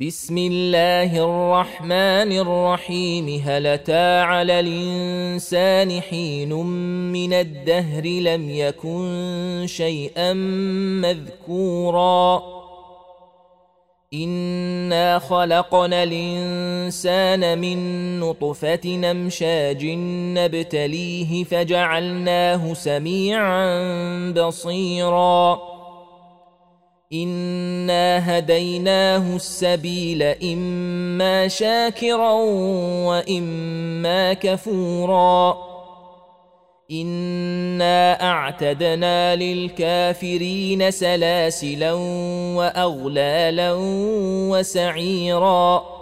بسم الله الرحمن الرحيم. هل أتى على الإنسان حين من الدهر لم يكن شيئا مذكورا؟ إنا خلقنا الإنسان من نطفة نمشاج نبتليه فجعلناه سميعا بصيرا. انا هديناه السبيل اما شاكرا واما كفورا. انا اعتدنا للكافرين سلاسلا واغلالا وسعيرا.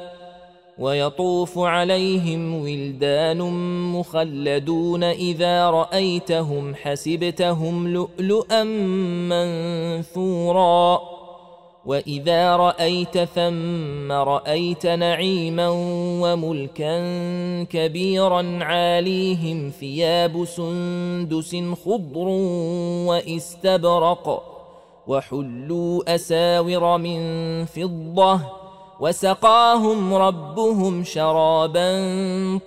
ويطوف عليهم ولدان مخلدون إذا رأيتهم حسبتهم لؤلؤا منثورا. وإذا رأيت ثم رأيت نعيما وملكا كبيرا عاليهم ثياب سندس خضر وإستبرق وحلوا أساور من فضة وسقاهم ربهم شرابا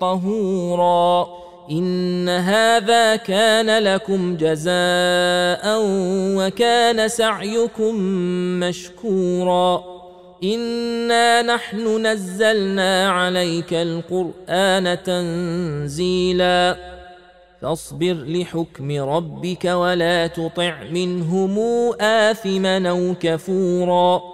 طهورا. إن هذا كان لكم جزاء وكان سعيكم مشكورا. إنا نحن نزلنا عليك القرآن تنزيلا. فاصبر لحكم ربك ولا تطع منهم اثما أو كفورا.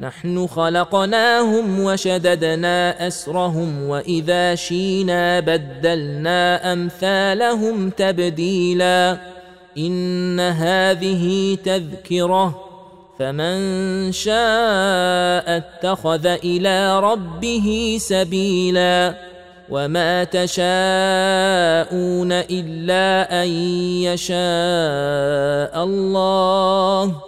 نحن خلقناهم وشددنا أسرهم وإذا شينا بدلنا أمثالهم تبديلا إن هذه تذكرة فمن شاء اتخذ إلى ربه سبيلا وما تشاءون إلا أن يشاء الله